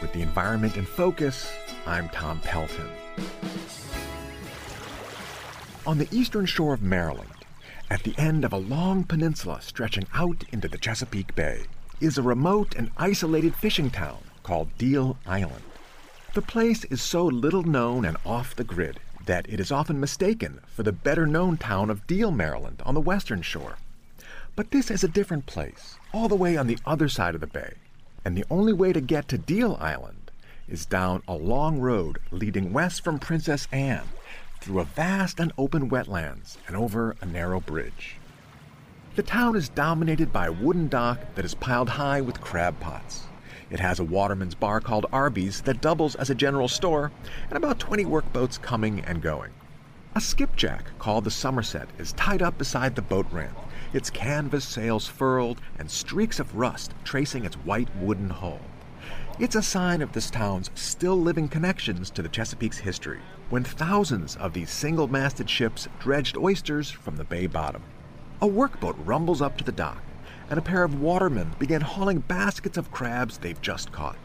With the environment in focus, I'm Tom Pelton. On the eastern shore of Maryland, at the end of a long peninsula stretching out into the Chesapeake Bay, is a remote and isolated fishing town called Deal Island. The place is so little known and off the grid that it is often mistaken for the better known town of Deal, Maryland, on the western shore. But this is a different place, all the way on the other side of the bay, and the only way to get to Deal Island is down a long road leading west from Princess Anne through a vast and open wetlands and over a narrow bridge. The town is dominated by a wooden dock that is piled high with crab pots. It has a waterman's bar called Arby's that doubles as a general store, and about 20 workboats coming and going. A skipjack called the Somerset is tied up beside the boat ramp, its canvas sails furled and streaks of rust tracing its white wooden hull. It's a sign of this town's still living connections to the Chesapeake's history, when thousands of these single masted ships dredged oysters from the bay bottom. A workboat rumbles up to the dock, and a pair of watermen begin hauling baskets of crabs they've just caught.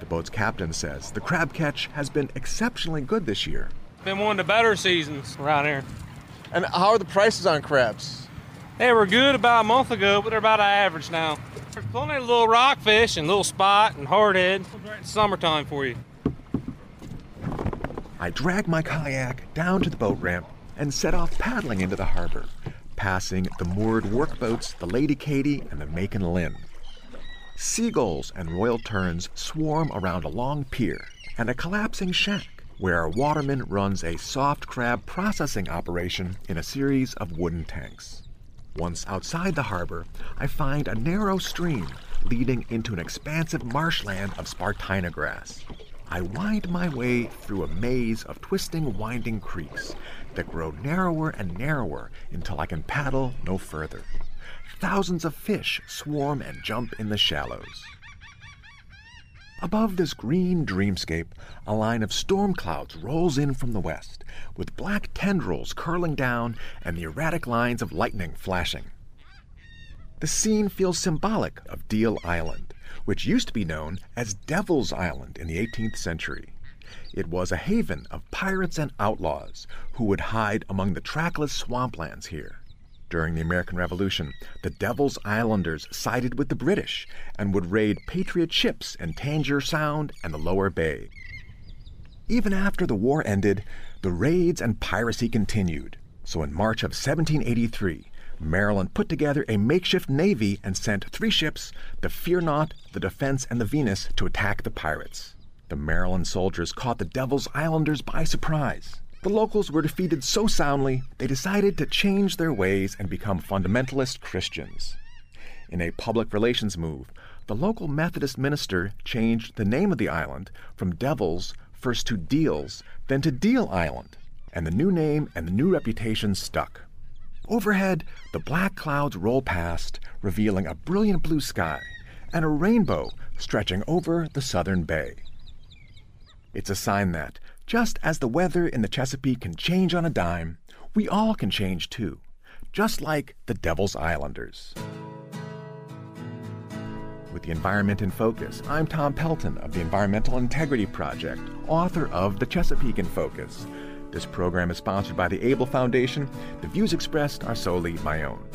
The boat's captain says the crab catch has been exceptionally good this year. Been one of the better seasons around here. And how are the prices on crabs? They were good about a month ago, but they're about average now. There's plenty of little rockfish and little spot and hardhead. It's summertime for you. I drag my kayak down to the boat ramp and set off paddling into the harbor, passing the moored workboats, the Lady Katy and the Macon Lynn. Seagulls and royal terns swarm around a long pier and a collapsing shack where a waterman runs a soft crab processing operation in a series of wooden tanks. Once outside the harbor, I find a narrow stream leading into an expansive marshland of Spartina grass. I wind my way through a maze of twisting, winding creeks that grow narrower and narrower until I can paddle no further. Thousands of fish swarm and jump in the shallows. Above this green dreamscape, a line of storm clouds rolls in from the west, with black tendrils curling down and the erratic lines of lightning flashing. The scene feels symbolic of Deal Island, which used to be known as Devil's Island in the 18th century. It was a haven of pirates and outlaws who would hide among the trackless swamplands here. During the American Revolution, the Devil's Islanders sided with the British and would raid Patriot ships in Tangier Sound and the Lower Bay. Even after the war ended, the raids and piracy continued. So in March of 1783, Maryland put together a makeshift navy and sent three ships, the Fear Not, the Defense, and the Venus, to attack the pirates. The Maryland soldiers caught the Devil's Islanders by surprise. The locals were defeated so soundly, they decided to change their ways and become fundamentalist Christians. In a public relations move, the local Methodist minister changed the name of the island from Devils first to Deals, then to Deal Island, and the new name and the new reputation stuck. Overhead, the black clouds roll past, revealing a brilliant blue sky and a rainbow stretching over the southern bay. It's a sign that, just as the weather in the Chesapeake can change on a dime, we all can change too, just like the Devil's Islanders. With the environment in focus, I'm Tom Pelton of the Environmental Integrity Project, author of The Chesapeake in Focus. This program is sponsored by the Abell Foundation. The views expressed are solely my own.